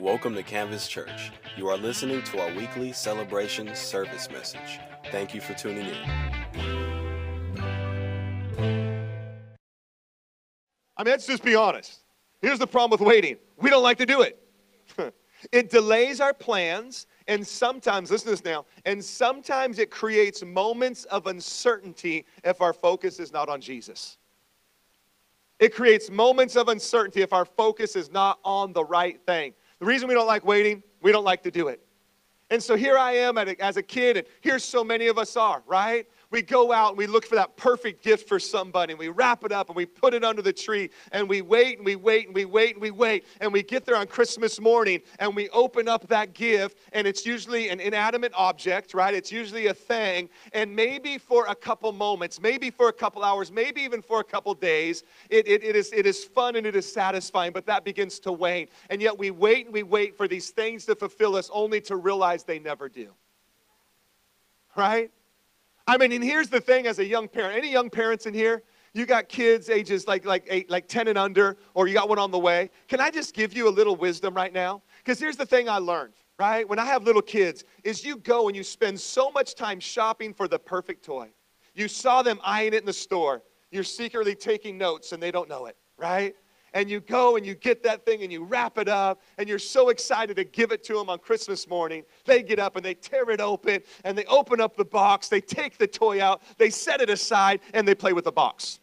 Welcome to Canvas Church. You are listening to our weekly celebration service message. Thank you for tuning in. I mean, let's just be honest. Here's the problem with waiting we don't like to do it. it delays our plans, and sometimes, listen to this now, and sometimes it creates moments of uncertainty if our focus is not on Jesus. It creates moments of uncertainty if our focus is not on the right thing. The reason we don't like waiting, we don't like to do it. And so here I am a, as a kid, and here so many of us are, right? We go out and we look for that perfect gift for somebody and we wrap it up and we put it under the tree and we wait and we wait and we wait and we wait and we get there on Christmas morning and we open up that gift and it's usually an inanimate object, right? It's usually a thing. And maybe for a couple moments, maybe for a couple hours, maybe even for a couple days, it, it, it, is, it is fun and it is satisfying, but that begins to wane. And yet we wait and we wait for these things to fulfill us only to realize they never do. Right? I mean, and here's the thing as a young parent, any young parents in here? You got kids ages like like eight, like 10 and under, or you got one on the way. Can I just give you a little wisdom right now? Because here's the thing I learned, right? When I have little kids, is you go and you spend so much time shopping for the perfect toy. You saw them eyeing it in the store. You're secretly taking notes and they don't know it, right? And you go and you get that thing and you wrap it up and you're so excited to give it to them on Christmas morning. They get up and they tear it open and they open up the box, they take the toy out, they set it aside, and they play with the box.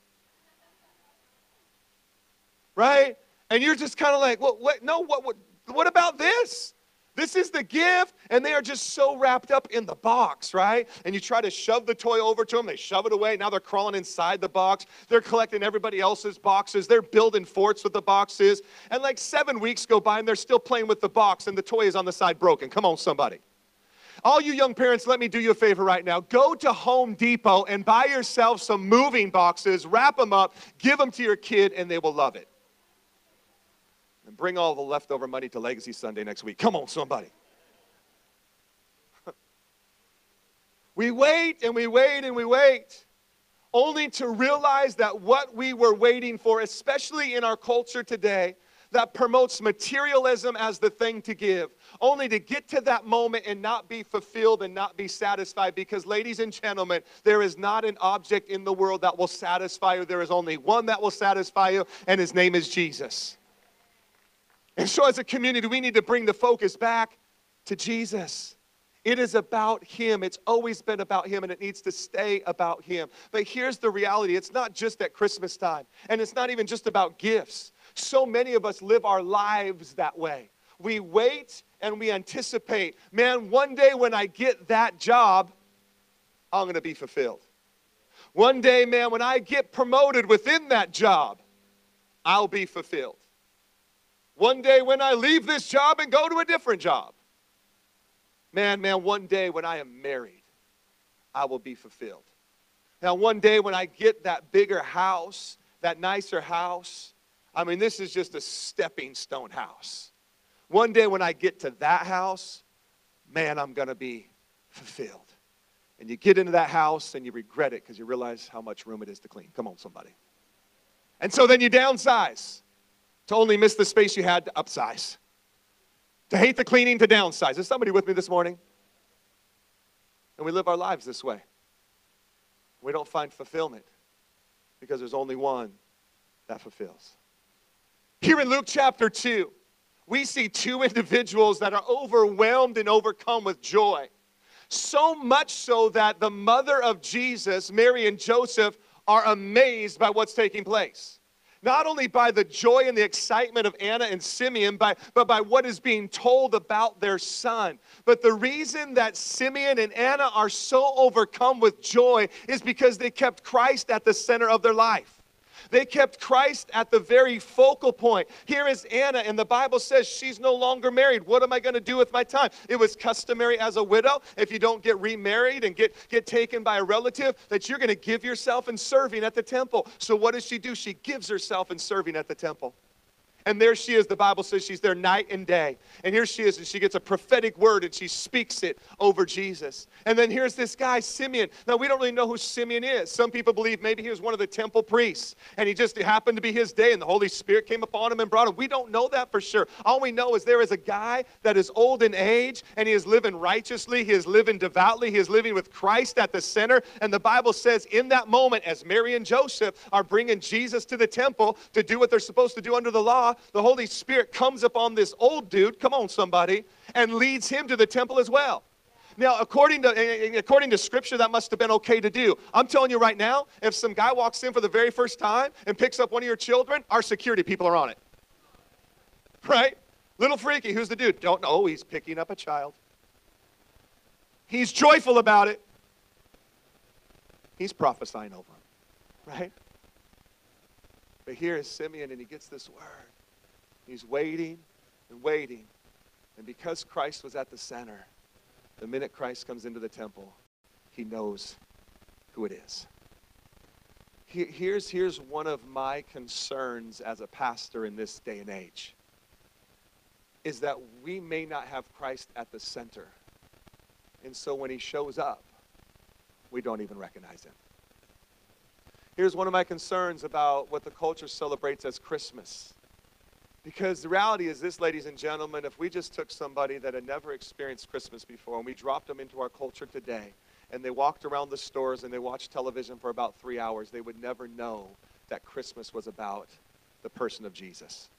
Right? And you're just kind of like, well, what? No, what, what, what about this? This is the gift, and they are just so wrapped up in the box, right? And you try to shove the toy over to them, they shove it away. Now they're crawling inside the box. They're collecting everybody else's boxes. They're building forts with the boxes. And like seven weeks go by, and they're still playing with the box, and the toy is on the side broken. Come on, somebody. All you young parents, let me do you a favor right now. Go to Home Depot and buy yourself some moving boxes, wrap them up, give them to your kid, and they will love it and bring all the leftover money to Legacy Sunday next week. Come on, somebody. we wait and we wait and we wait, only to realize that what we were waiting for, especially in our culture today, that promotes materialism as the thing to give, only to get to that moment and not be fulfilled and not be satisfied. Because, ladies and gentlemen, there is not an object in the world that will satisfy you. There is only one that will satisfy you, and his name is Jesus. And so, as a community, we need to bring the focus back to Jesus. It is about Him. It's always been about Him, and it needs to stay about Him. But here's the reality it's not just at Christmas time, and it's not even just about gifts. So many of us live our lives that way. We wait and we anticipate, man, one day when I get that job, I'm gonna be fulfilled. One day, man, when I get promoted within that job, I'll be fulfilled. One day when I leave this job and go to a different job. Man, man, one day when I am married, I will be fulfilled. Now, one day when I get that bigger house, that nicer house, I mean, this is just a stepping stone house. One day when I get to that house, man, I'm going to be fulfilled. And you get into that house and you regret it because you realize how much room it is to clean. Come on, somebody. And so then you downsize to only miss the space you had to upsize, to hate the cleaning to downsize. Is somebody with me this morning? And we live our lives this way. We don't find fulfillment because there's only one that fulfills. Here in Luke chapter 2, we see two individuals that are overwhelmed and overcome with joy. So much so that the mother of Jesus, Mary and Joseph, are amazed by what's taking place not only by the joy and the excitement of Anna and Simeon, by, but by what is being told about their son. But the reason that Simeon and Anna are so overcome with joy is because they kept Christ at the center of their life. They kept Christ at the very focal point. Here is Anna, and the Bible says she's no longer married. What am I going to do with my time? It was customary as a widow, if you don't get remarried and get, get taken by a relative, that you're going to give yourself in serving at the temple. So what does she do? She gives herself in serving at the temple. And there she is. The Bible says she's there night and day. And here she is, and she gets a prophetic word and she speaks it over Jesus. And then here's this guy, Simeon. Now, we don't really know who Simeon is. Some people believe maybe he was one of the temple priests and he just happened to be his day and the Holy Spirit came upon him and brought him. We don't know that for sure. All we know is there is a guy that is old in age and he is living righteously, he is living devoutly, he is living with Christ at the center. And the Bible says, in that moment, as Mary and Joseph are bringing Jesus to the temple to do what they're supposed to do under the law, the Holy Spirit comes upon this old dude, come on, somebody, and leads him to the temple as well. Now, according to, according to Scripture, that must have been okay to do. I'm telling you right now, if some guy walks in for the very first time and picks up one of your children, our security people are on it. Right? Little freaky. Who's the dude? Don't know. He's picking up a child. He's joyful about it. He's prophesying over him. Right? But here is Simeon, and he gets this word. He's waiting and waiting. And because Christ was at the center, the minute Christ comes into the temple, he knows who it is. Here's, here's one of my concerns as a pastor in this day and age is that we may not have Christ at the center. And so when he shows up, we don't even recognize him. Here's one of my concerns about what the culture celebrates as Christmas. Because the reality is this, ladies and gentlemen, if we just took somebody that had never experienced Christmas before and we dropped them into our culture today, and they walked around the stores and they watched television for about three hours, they would never know that Christmas was about the person of Jesus.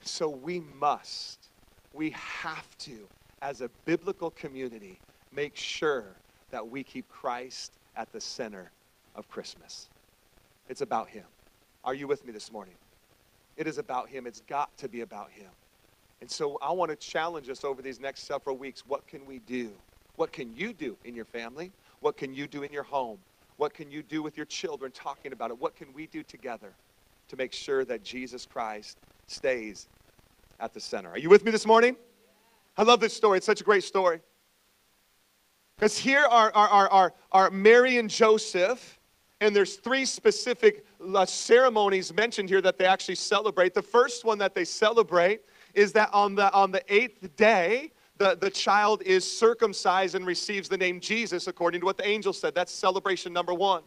So we must, we have to, as a biblical community, make sure that we keep Christ at the center of Christmas. It's about Him. Are you with me this morning? It is about Him. It's got to be about Him. And so I want to challenge us over these next several weeks. What can we do? What can you do in your family? What can you do in your home? What can you do with your children talking about it? What can we do together to make sure that Jesus Christ stays at the center? Are you with me this morning? I love this story. It's such a great story. Because here are, are, are, are, are Mary and Joseph, and there's three specific uh, ceremonies mentioned here that they actually celebrate. The first one that they celebrate is that on the, on the eighth day, the, the child is circumcised and receives the name Jesus, according to what the angel said. That's celebration number one.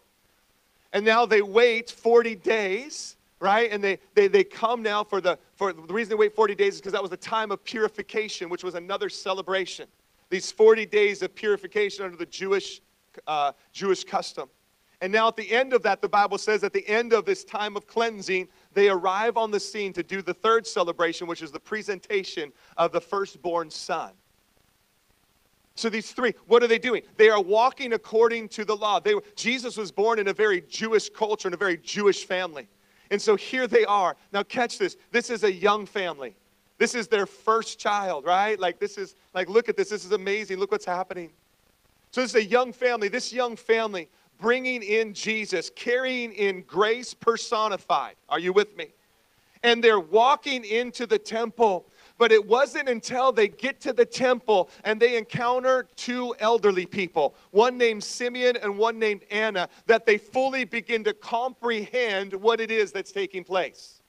And now they wait 40 days, right? And they, they, they come now for the, for the reason they wait 40 days is because that was the time of purification, which was another celebration these 40 days of purification under the Jewish, uh, Jewish custom. And now, at the end of that, the Bible says at the end of this time of cleansing, they arrive on the scene to do the third celebration, which is the presentation of the firstborn son. So these three, what are they doing? They are walking according to the law. They, Jesus was born in a very Jewish culture, in a very Jewish family. And so here they are. Now, catch this. This is a young family. This is their first child, right? Like, this is, like, look at this. This is amazing. Look what's happening. So, this is a young family. This young family bringing in Jesus, carrying in grace personified. Are you with me? And they're walking into the temple. But it wasn't until they get to the temple and they encounter two elderly people, one named Simeon and one named Anna, that they fully begin to comprehend what it is that's taking place.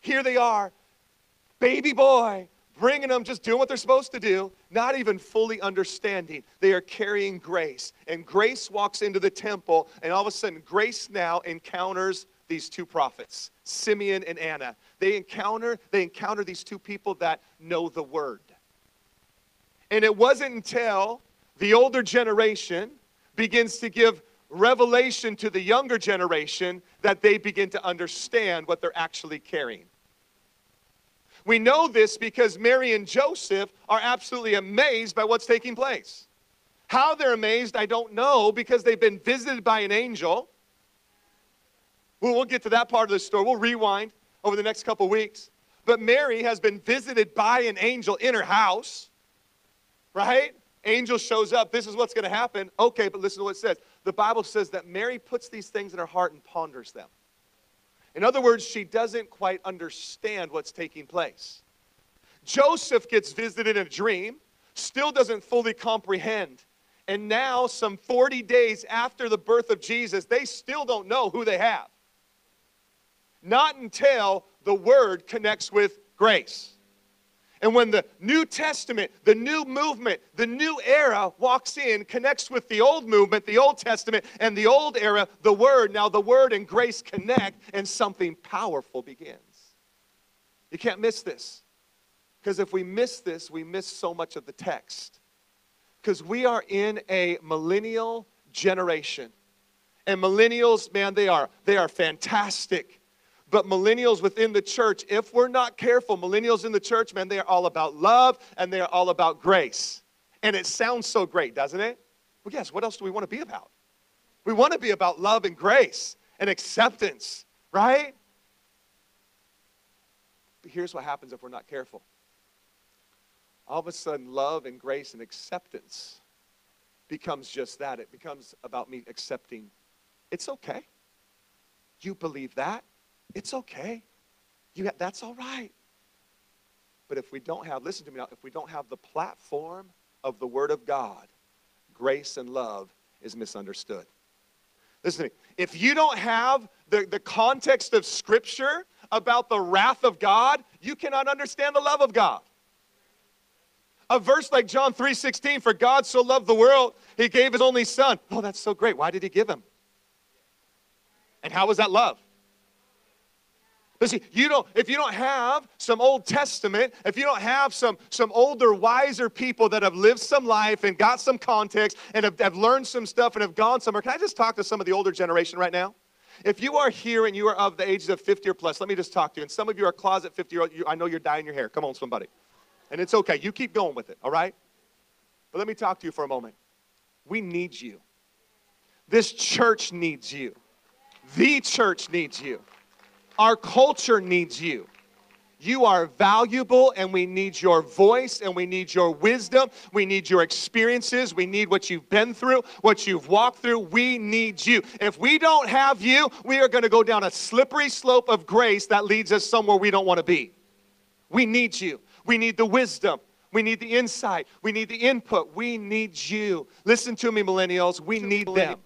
Here they are baby boy, bringing them, just doing what they're supposed to do, not even fully understanding. They are carrying grace. And grace walks into the temple, and all of a sudden, grace now encounters these two prophets, Simeon and Anna. They encounter, they encounter these two people that know the word. And it wasn't until the older generation begins to give revelation to the younger generation that they begin to understand what they're actually carrying. We know this because Mary and Joseph are absolutely amazed by what's taking place. How they're amazed, I don't know, because they've been visited by an angel. Well, we'll get to that part of the story. We'll rewind over the next couple weeks. But Mary has been visited by an angel in her house, right? Angel shows up. This is what's going to happen. Okay, but listen to what it says. The Bible says that Mary puts these things in her heart and ponders them. In other words, she doesn't quite understand what's taking place. Joseph gets visited in a dream, still doesn't fully comprehend. And now, some 40 days after the birth of Jesus, they still don't know who they have. not until the word connects with grace. And when the New Testament, the new movement, the new era walks in, connects with the old movement, the Old Testament, and the old era, the Word, now the Word and grace connect, and something powerful begins. You can't miss this. Because if we miss this, we miss so much of the text. Because we are in a millennial generation. And millennials, man, they are they are fantastic. But millennials within the church, if we're not careful, millennials in the church, man, they are all about love and they are all about grace. And it sounds so great, doesn't it? Well, yes, what else do we want to be about? We want to be about love and grace and acceptance, right? But here's what happens if we're not careful. All of a sudden, love and grace and acceptance becomes just that. It becomes about me accepting it's okay. You believe that? It's okay. You that's all right. But if we don't have, listen to me now, if we don't have the platform of the Word of God, grace and love is misunderstood. Listen to me. If you don't have the, the context of Scripture about the wrath of God, you cannot understand the love of God. A verse like John 3:16, for God so loved the world, he gave his only son. Oh, that's so great. Why did he give him? And how was that love? But see, you don't, if you don't have some Old Testament, if you don't have some, some older, wiser people that have lived some life and got some context and have, have learned some stuff and have gone somewhere, can I just talk to some of the older generation right now? If you are here and you are of the ages of 50 or plus, let me just talk to you. And some of you are closet 50 year old, I know you're dyeing your hair. Come on, somebody. And it's okay. You keep going with it, all right? But let me talk to you for a moment. We need you. This church needs you. The church needs you. Our culture needs you. You are valuable, and we need your voice, and we need your wisdom. We need your experiences. We need what you've been through, what you've walked through. We need you. If we don't have you, we are going to go down a slippery slope of grace that leads us somewhere we don't want to be. We need you. We need the wisdom. We need the insight. We need the input. We need you. Listen to me, millennials. We need them.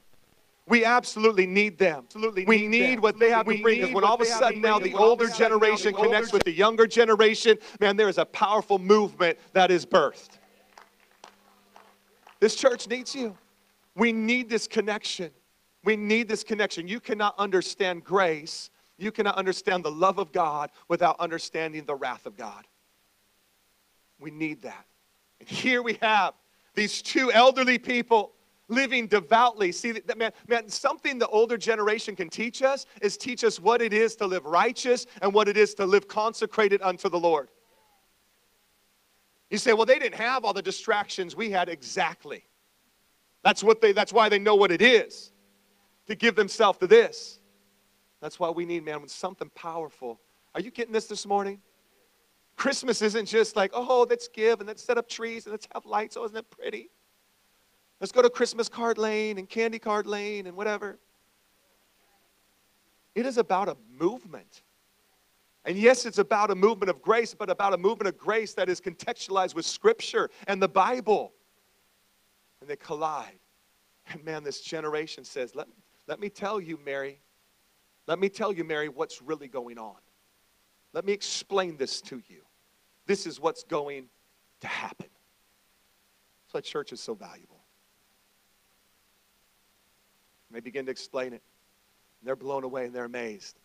We absolutely need them. Absolutely we need, need what they have we to bring. Because when all of a sudden now the older generation connects older with the younger generation, man, there is a powerful movement that is birthed. This church needs you. We need this connection. We need this connection. You cannot understand grace. You cannot understand the love of God without understanding the wrath of God. We need that. And here we have these two elderly people living devoutly. See, that, man, man, something the older generation can teach us is teach us what it is to live righteous and what it is to live consecrated unto the Lord. You say, well, they didn't have all the distractions we had. Exactly. That's what they. That's why they know what it is to give themselves to this. That's why we need, man, when something powerful. Are you getting this this morning? Christmas isn't just like, oh, let's give and let's set up trees and let's have lights. Oh, isn't it pretty? Let's go to Christmas card lane and Candy Cane Lane and whatever. It is about a movement. And yes, it's about a movement of grace, but about a movement of grace that is contextualized with Scripture and the Bible. And they collide. And man, this generation says, let, let me tell you, Mary, let me tell you, Mary, what's really going on. Let me explain this to you. This is what's going to happen. That's why church is so valuable. And they begin to explain it. And they're blown away and they're amazed.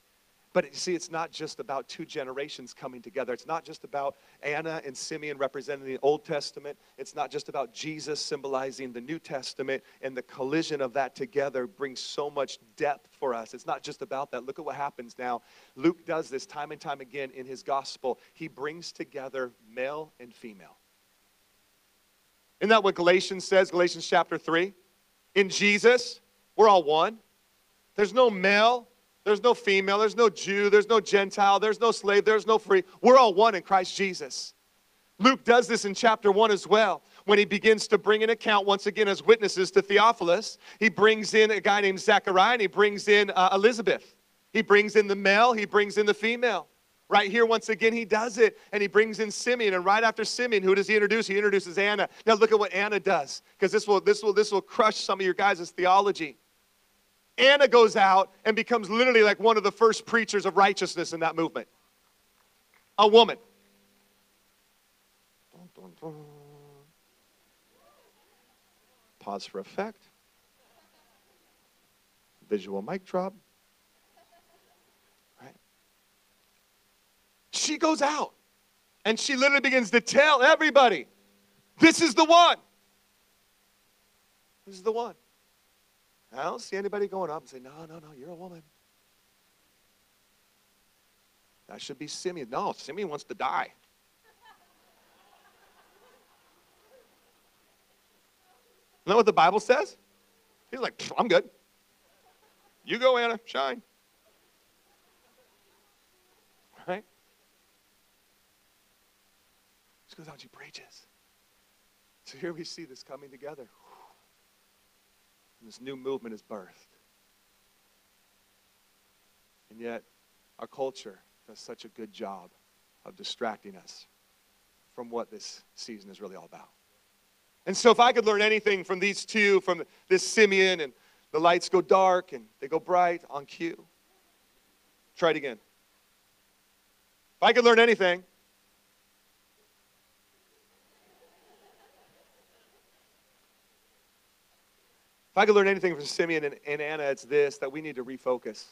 But you see, it's not just about two generations coming together. It's not just about Anna and Simeon representing the Old Testament. It's not just about Jesus symbolizing the New Testament. And the collision of that together brings so much depth for us. It's not just about that. Look at what happens now. Luke does this time and time again in his gospel. He brings together male and female. Isn't that what Galatians says, Galatians chapter 3? In Jesus, we're all one. There's no male, there's no female, there's no Jew, there's no Gentile, there's no slave, there's no free. We're all one in Christ Jesus. Luke does this in chapter 1 as well when he begins to bring an account once again as witnesses to Theophilus. He brings in a guy named Zechariah and he brings in uh, Elizabeth. He brings in the male, he brings in the female. Right here, once again, he does it and he brings in Simeon. And right after Simeon, who does he introduce? He introduces Anna. Now look at what Anna does, because this will this will this will crush some of your guys' theology. Anna goes out and becomes literally like one of the first preachers of righteousness in that movement. A woman. Pause for effect. Visual mic drop. Right? She goes out and she literally begins to tell everybody this is the one. This is the one. I don't see anybody going up and say, No, no, no, you're a woman. That should be Simeon. No, Simeon wants to die. Isn't that what the Bible says? He's like, I'm good. You go, Anna, shine. Right? She goes out, she preaches. So here we see this coming together. And this new movement is birthed. And yet, our culture does such a good job of distracting us from what this season is really all about. And so, if I could learn anything from these two, from this Simeon, and the lights go dark and they go bright on cue. Try it again. If I could learn anything, If I could learn anything from Simeon and, and Anna, it's this that we need to refocus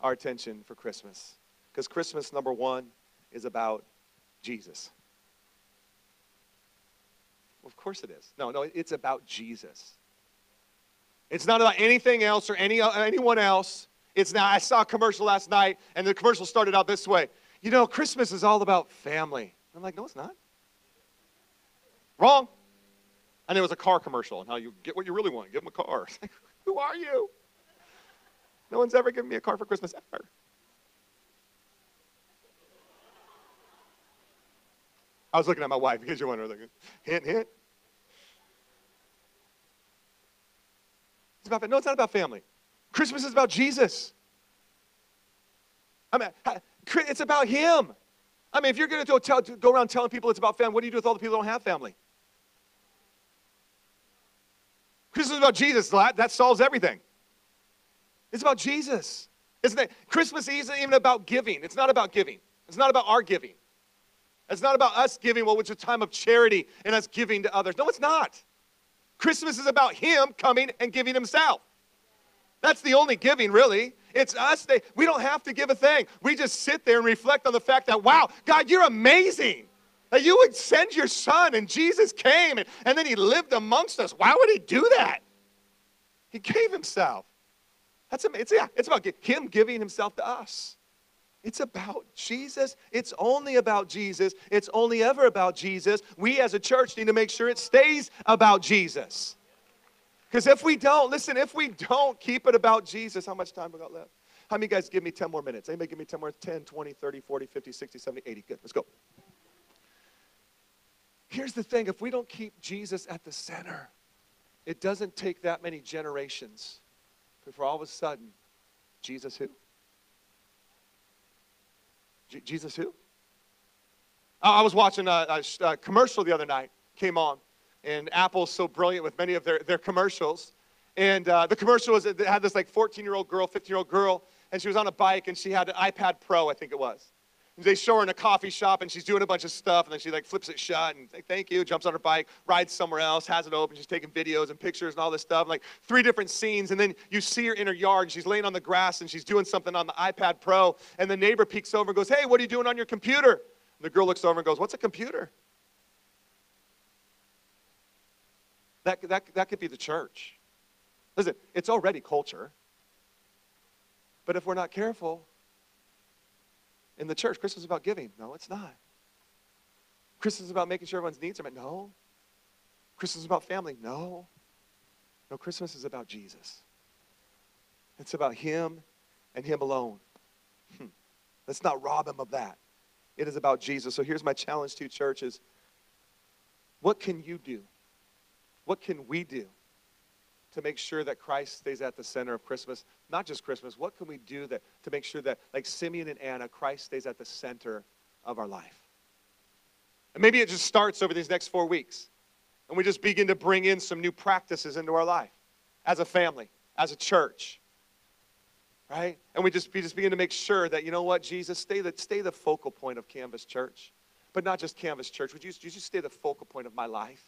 our attention for Christmas. Because Christmas, number one, is about Jesus. Of course it is. No, no, it's about Jesus. It's not about anything else or any, anyone else. It's now, I saw a commercial last night, and the commercial started out this way. You know, Christmas is all about family. I'm like, no, it's not. Wrong. And it was a car commercial and how you get what you really want. Give them a car. Who are you? No one's ever given me a car for Christmas ever. I was looking at my wife because you're wondering, like, hint, hint. It's about no, it's not about family. Christmas is about Jesus. I mean, it's about Him. I mean, if you're going to go, go around telling people it's about family, what do you do with all the people who don't have family? Christmas is about Jesus. That solves everything. It's about Jesus. Isn't it? Christmas isn't even about giving. It's not about giving. It's not about our giving. It's not about us giving, well, which is a time of charity and us giving to others. No, it's not. Christmas is about Him coming and giving Himself. That's the only giving, really. It's us. They, we don't have to give a thing. We just sit there and reflect on the fact that, wow, God, you're amazing. That you would send your son and Jesus came and, and then he lived amongst us. Why would he do that? He gave himself. That's it's, yeah, it's about him giving himself to us. It's about Jesus. It's only about Jesus. It's only ever about Jesus. We as a church need to make sure it stays about Jesus. Because if we don't, listen, if we don't keep it about Jesus, how much time we got left? How many guys give me 10 more minutes? Anybody give me 10 more? 10, 20, 30, 40, 50, 60, 70, 80. Good, let's go. Here's the thing if we don't keep Jesus at the center, it doesn't take that many generations before all of a sudden, Jesus who? J- Jesus who? I was watching a, a, a, commercial the other night, came on, and Apple's so brilliant with many of their, their commercials. And uh, the commercial was, it had this like 14 year old girl, 15 year old girl, and she was on a bike and she had an iPad Pro, I think it was they show her in a coffee shop and she's doing a bunch of stuff and then she like flips it shut and like thank you jumps on her bike rides somewhere else has it open she's taking videos and pictures and all this stuff like three different scenes. And then you see her in her yard and she's laying on the grass and she's doing something on the ipad pro. And the neighbor peeks over and goes hey what are you doing on your computer? And the girl looks over and goes what's a computer? That, that, that could be the church. Listen it's already culture. But if we're not careful in the church. Christmas is about giving. No, it's not. Christmas is about making sure everyone's needs are met. No. Christmas is about family. No. No, Christmas is about Jesus. It's about Him and Him alone. Hmm. Let's not rob Him of that. It is about Jesus. So here's my challenge to churches. What can you do? What can we do to make sure that Christ stays at the center of Christmas. Not just Christmas, what can we do that, to make sure that, like Simeon and Anna, Christ stays at the center of our life? And maybe it just starts over these next four weeks. And we just begin to bring in some new practices into our life as a family, as a church. right? And we just, we just begin to make sure that, you know what, Jesus, stay the, stay the focal point of Canvas Church. But not just Canvas Church. Would you, would you just stay the focal point of my life?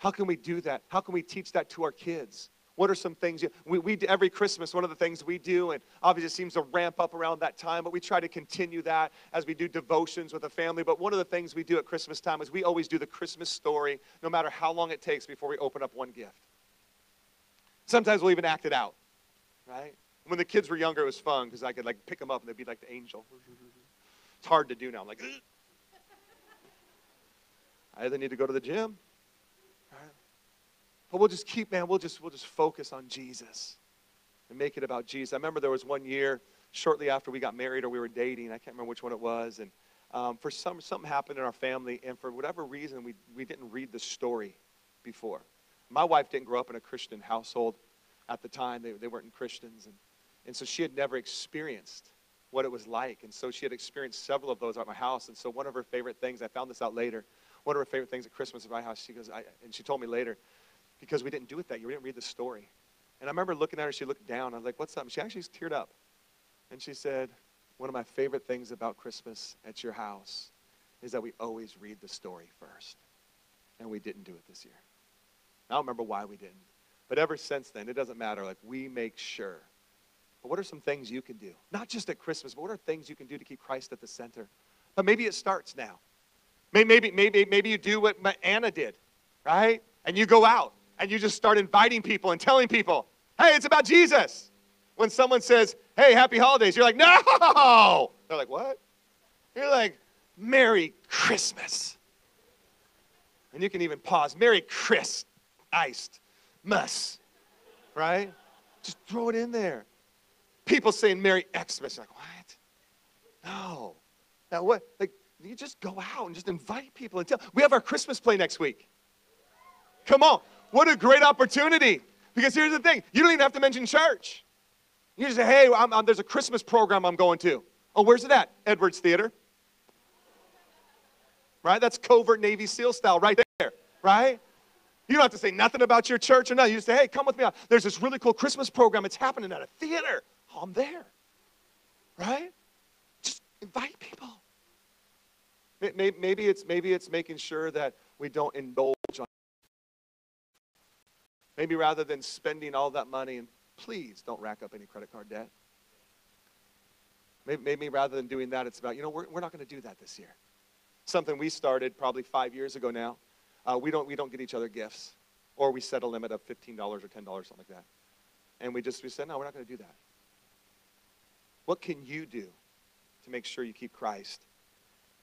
How can we do that? How can we teach that to our kids? What are some things we, we every Christmas? One of the things we do, and obviously it seems to ramp up around that time, but we try to continue that as we do devotions with the family. But one of the things we do at Christmas time is we always do the Christmas story, no matter how long it takes before we open up one gift. Sometimes we'll even act it out, right? When the kids were younger, it was fun because I could like pick them up and they'd be like the angel. It's hard to do now. I'm like. I either need to go to the gym but we'll just keep, man, we'll just, we'll just focus on Jesus and make it about Jesus. I remember there was one year shortly after we got married or we were dating. I can't remember which one it was. And um, for some, something happened in our family, and for whatever reason, we, we didn't read the story before. My wife didn't grow up in a Christian household at the time. They, they weren't Christians. And, and so she had never experienced what it was like. And so she had experienced several of those at my house. And so one of her favorite things, I found this out later, one of her favorite things at Christmas at my house, she goes, I, and she told me later, because we didn't do it that year. We didn't read the story. And I remember looking at her, she looked down. I was like, what's up? She actually teared up. And she said, one of my favorite things about Christmas at your house is that we always read the story first. And we didn't do it this year. I don't remember why we didn't. But ever since then, it doesn't matter. Like, we make sure. But what are some things you can do? Not just at Christmas, but what are things you can do to keep Christ at the center? But maybe it starts now. Maybe, maybe, maybe you do what Anna did, right? And you go out and you just start inviting people and telling people, hey, it's about Jesus. When someone says, hey, happy holidays, you're like, no! They're like, what? You're like, Merry Christmas. And you can even pause. Merry Chris, iced, muss, right? Just throw it in there. People saying Merry Xmas. You're like, what? No. Now, what? Like, you just go out and just invite people and tell. We have our Christmas play next week. Come on. What a great opportunity. Because here's the thing you don't even have to mention church. You just say, hey, I'm, I'm, there's a Christmas program I'm going to. Oh, where's it at? Edwards Theater. Right? That's covert Navy SEAL style right there. Right? You don't have to say nothing about your church or nothing. You just say, hey, come with me. There's this really cool Christmas program. It's happening at a theater. Oh, I'm there. Right? Just invite people. Maybe it's, maybe it's making sure that we don't indulge on Maybe rather than spending all that money, and please don't rack up any credit card debt. Maybe, maybe rather than doing that, it's about, you know, we're, we're not going to do that this year. Something we started probably five years ago now. Uh, we, don't, we don't get each other gifts, or we set a limit of $15 or $10, something like that. And we just we said, no, we're not going to do that. What can you do to make sure you keep Christ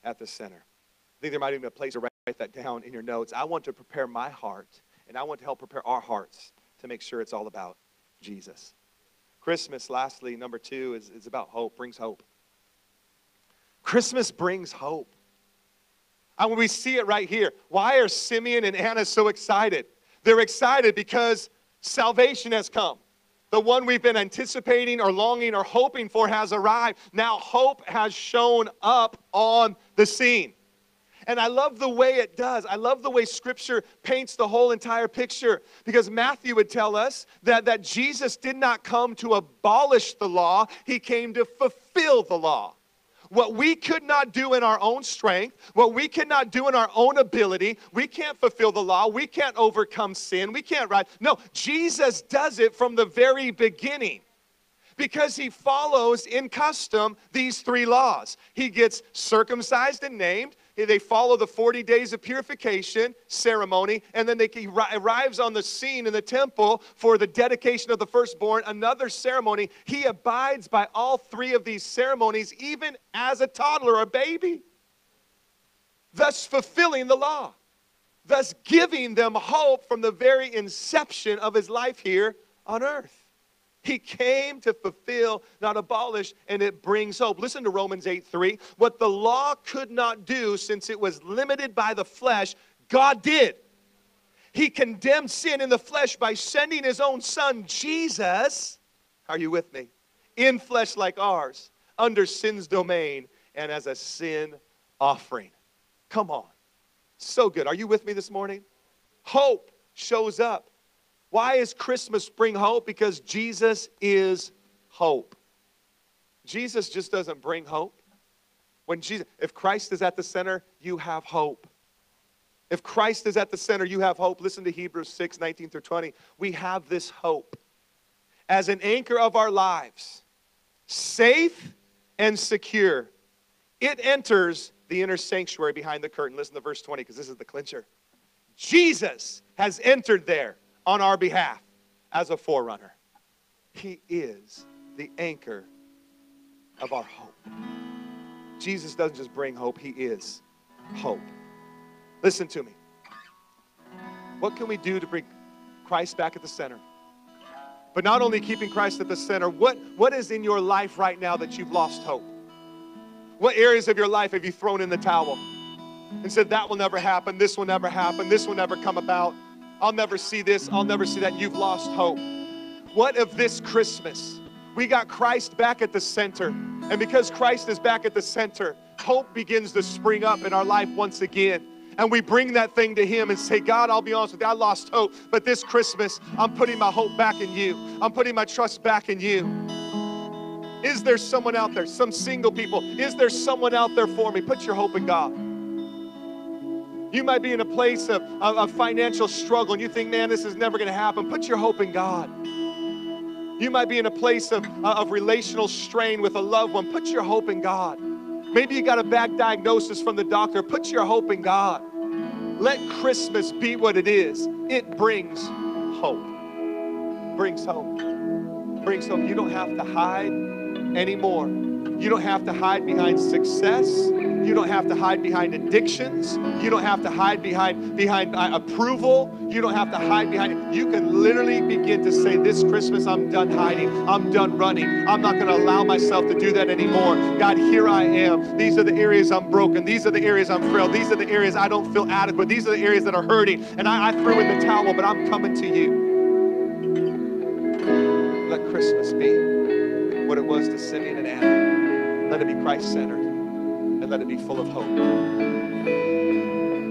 at the center? I think there might even be a place to write that down in your notes. I want to prepare my heart and I want to help prepare our hearts to make sure it's all about Jesus. Christmas, lastly, number two, is, is about hope, brings hope. Christmas brings hope. And when we see it right here, why are Simeon and Anna so excited? They're excited because salvation has come. The one we've been anticipating or longing or hoping for has arrived. Now hope has shown up on the scene. And I love the way it does. I love the way Scripture paints the whole entire picture because Matthew would tell us that, that Jesus did not come to abolish the law, he came to fulfill the law. What we could not do in our own strength, what we cannot do in our own ability, we can't fulfill the law, we can't overcome sin, we can't right. No, Jesus does it from the very beginning because he follows in custom these three laws. He gets circumcised and named, they follow the 40 days of purification ceremony, and then they, he arrives on the scene in the temple for the dedication of the firstborn, another ceremony. He abides by all three of these ceremonies, even as a toddler, a baby, thus fulfilling the law, thus giving them hope from the very inception of his life here on earth. He came to fulfill, not abolish, and it brings hope. Listen to Romans 8 3. What the law could not do, since it was limited by the flesh, God did. He condemned sin in the flesh by sending his own son, Jesus. Are you with me? In flesh like ours, under sin's domain, and as a sin offering. Come on. So good. Are you with me this morning? Hope shows up why is Christmas bring hope? Because Jesus is hope. Jesus just doesn't bring hope. When Jesus, if Christ is at the center, you have hope. If Christ is at the center, you have hope. Listen to Hebrews 6, 19 through 20. We have this hope as an anchor of our lives, safe and secure. It enters the inner sanctuary behind the curtain. Listen to verse 20 because this is the clincher. Jesus has entered there on our behalf as a forerunner. He is the anchor of our hope. Jesus doesn't just bring hope, He is hope. Listen to me. What can we do to bring Christ back at the center? But not only keeping Christ at the center, what, what is in your life right now that you've lost hope? What areas of your life have you thrown in the towel and said, That will never happen, this will never happen, this will never come about, I'll never see this, I'll never see that? You've lost hope. What of this Christmas we got Christ back at the center? And because Christ is back at the center, hope begins to spring up in our life once again and we bring that thing to Him and say, God, I'll be honest with you, I lost hope, but this Christmas, I'm putting my hope back in you. I'm putting my trust back in you. Is there someone out there, some single people? Is there someone out there for me? Put your hope in God. You might be in a place of, of, of financial struggle and you think, man, this is never going to happen. Put your hope in God. You might be in a place of, uh, of relational strain with a loved one. Put your hope in God. Maybe you got a bad diagnosis from the doctor. Put your hope in God. Let Christmas be what it is. It brings hope. Brings hope. Brings hope. You don't have to hide anymore. You don't have to hide behind success. You don't have to hide behind addictions. You don't have to hide behind behind uh, approval. You don't have to hide behind. You can literally begin to say, "This Christmas, I'm done hiding. I'm done running. I'm not going to allow myself to do that anymore. God, here I am. These are the areas I'm broken. These are the areas I'm frail. These are the areas I don't feel adequate. These are the areas that are hurting. And I, I threw in the towel, but I'm coming to you. Let Christmas be what it was to Simeon and Anna. Let it be Christ centered and let it be full of hope.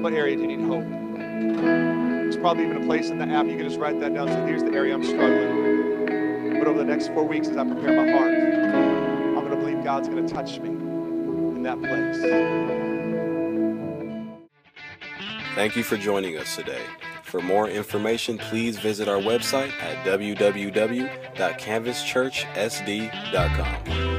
What area do you need hope? There's probably even a place in the app you can just write that down. So here's the area I'm struggling. But over the next four weeks, as I prepare my heart, I'm going to believe God's going to touch me in that place. Thank you for joining us today. For more information, please visit our website at www.canvaschurchsd.com.